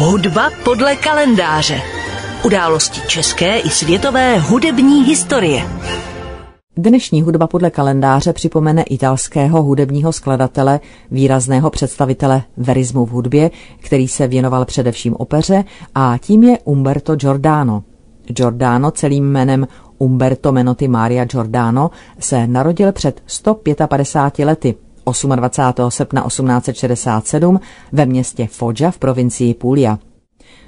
Hudba podle kalendáře. Události české i světové hudební historie. Dnešní hudba podle kalendáře připomene italského hudebního skladatele, výrazného představitele verismu v hudbě, který se věnoval především opeře a tím je Umberto Giordano. Giordano celým jménem Umberto Menotti Maria Giordano se narodil před 155 lety 28. srpna 1867 ve městě Foggia v provincii Puglia.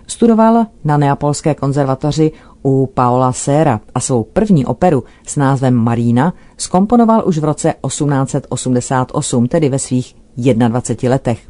Studoval na Neapolské konzervatoři u Paola Sera a svou první operu s názvem Marina skomponoval už v roce 1888, tedy ve svých 21 letech.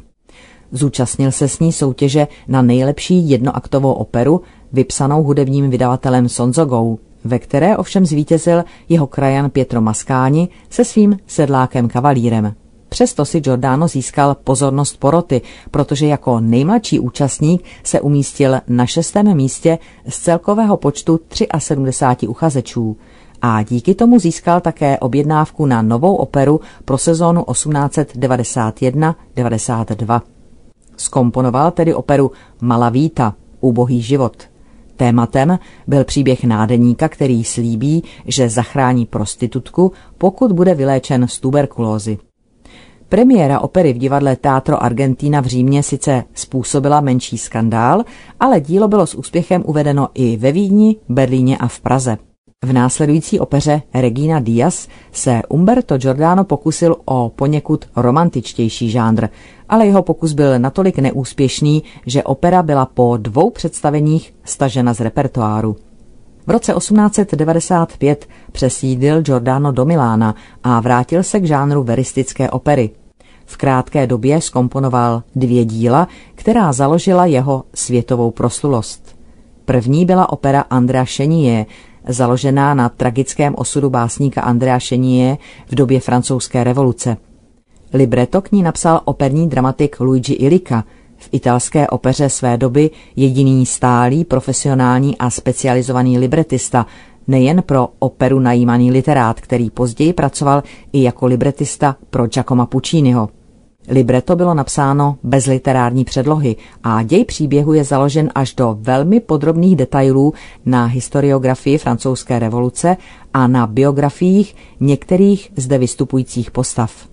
Zúčastnil se s ní soutěže na nejlepší jednoaktovou operu, vypsanou hudebním vydavatelem Sonzogou, ve které ovšem zvítězil jeho krajan Pietro Maskáni se svým sedlákem kavalírem. Přesto si Giordano získal pozornost poroty, protože jako nejmladší účastník se umístil na šestém místě z celkového počtu 73 uchazečů a díky tomu získal také objednávku na novou operu pro sezónu 1891-92. Skomponoval tedy operu Malavíta, Ubohý život. Tématem byl příběh nádeníka, který slíbí, že zachrání prostitutku, pokud bude vyléčen z tuberkulózy. Premiéra opery v divadle Teatro Argentina v Římě sice způsobila menší skandál, ale dílo bylo s úspěchem uvedeno i ve Vídni, Berlíně a v Praze. V následující opeře Regina Díaz se Umberto Giordano pokusil o poněkud romantičtější žánr, ale jeho pokus byl natolik neúspěšný, že opera byla po dvou představeních stažena z repertoáru. V roce 1895 přesídil Giordano do Milána a vrátil se k žánru veristické opery. V krátké době skomponoval dvě díla, která založila jeho světovou proslulost. První byla opera Andrea Chenier, založená na tragickém osudu básníka Andrea Chenier v době francouzské revoluce. Libreto k ní napsal operní dramatik Luigi Illica, v italské opeře své doby jediný stálý, profesionální a specializovaný libretista, nejen pro operu najímaný literát, který později pracoval i jako libretista pro Giacomo Pucciniho. Libreto bylo napsáno bez literární předlohy a děj příběhu je založen až do velmi podrobných detailů na historiografii francouzské revoluce a na biografiích některých zde vystupujících postav.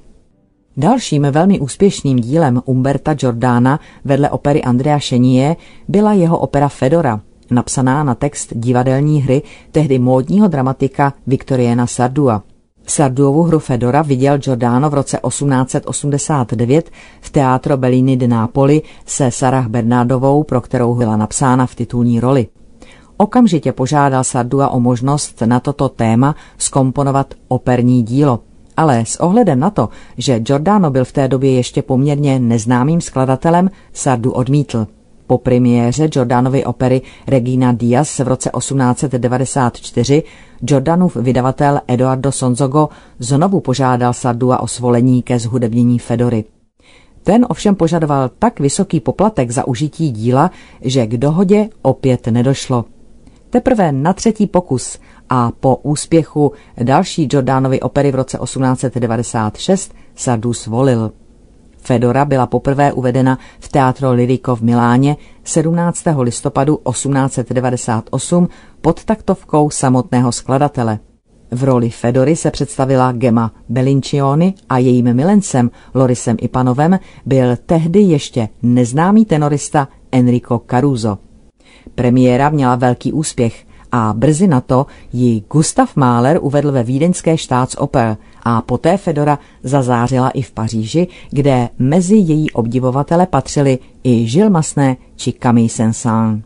Dalším velmi úspěšným dílem Umberta Giordana vedle opery Andrea Chenier byla jeho opera Fedora, napsaná na text divadelní hry tehdy módního dramatika Victoriana Sardua. Sarduovu hru Fedora viděl Giordano v roce 1889 v Teatro Bellini di Napoli se Sarah Bernardovou, pro kterou byla napsána v titulní roli. Okamžitě požádal Sardua o možnost na toto téma skomponovat operní dílo. Ale s ohledem na to, že Giordano byl v té době ještě poměrně neznámým skladatelem, Sardu odmítl. Po premiéře Jordanovy opery Regina Diaz v roce 1894 Jordanův vydavatel Eduardo Sonzogo znovu požádal Sardua o svolení ke zhudebnění Fedory. Ten ovšem požadoval tak vysoký poplatek za užití díla, že k dohodě opět nedošlo. Teprve na třetí pokus a po úspěchu další Jordanovy opery v roce 1896 Sardu svolil. Fedora byla poprvé uvedena v Teatro Lirico v Miláně 17. listopadu 1898 pod taktovkou samotného skladatele. V roli Fedory se představila Gemma Bellincioni a jejím milencem Lorisem Ipanovem byl tehdy ještě neznámý tenorista Enrico Caruso. Premiéra měla velký úspěch a brzy na to ji Gustav Mahler uvedl ve vídeňské Staatsoper a poté Fedora zazářila i v Paříži, kde mezi její obdivovatele patřili i Gilles Masné či Camille Saint-Saëns.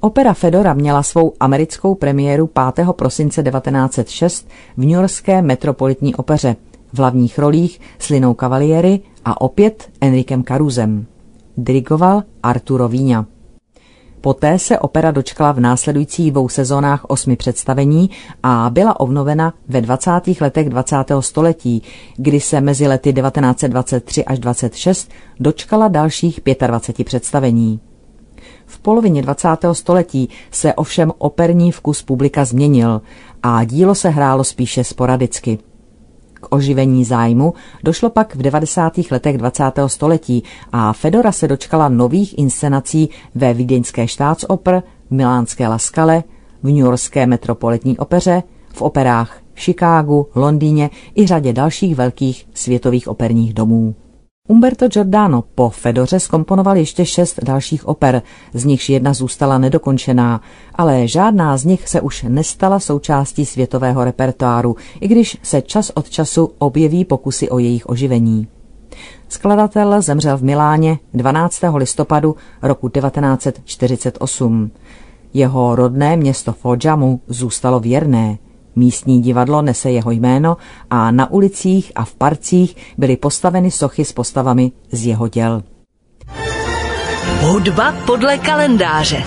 Opera Fedora měla svou americkou premiéru 5. prosince 1906 v New Yorkské metropolitní opeře v hlavních rolích s Linou Cavalieri a opět Enrikem Caruzem. Dirigoval Arturo Víňa. Poté se opera dočkala v následujících dvou sezónách osmi představení a byla obnovena ve 20. letech 20. století, kdy se mezi lety 1923 až 26 dočkala dalších 25 představení. V polovině 20. století se ovšem operní vkus publika změnil a dílo se hrálo spíše sporadicky. K oživení zájmu došlo pak v 90. letech 20. století a Fedora se dočkala nových inscenací ve vídeňské štátsoper, v milánské Laskale, v newyorské metropolitní opeře, v operách v Chicagu, Londýně i řadě dalších velkých světových operních domů. Umberto Giordano po Fedoře skomponoval ještě šest dalších oper, z nichž jedna zůstala nedokončená, ale žádná z nich se už nestala součástí světového repertoáru, i když se čas od času objeví pokusy o jejich oživení. Skladatel zemřel v Miláně 12. listopadu roku 1948. Jeho rodné město Foggia mu zůstalo věrné. Místní divadlo nese jeho jméno a na ulicích a v parcích byly postaveny sochy s postavami z jeho děl. Hudba podle kalendáře.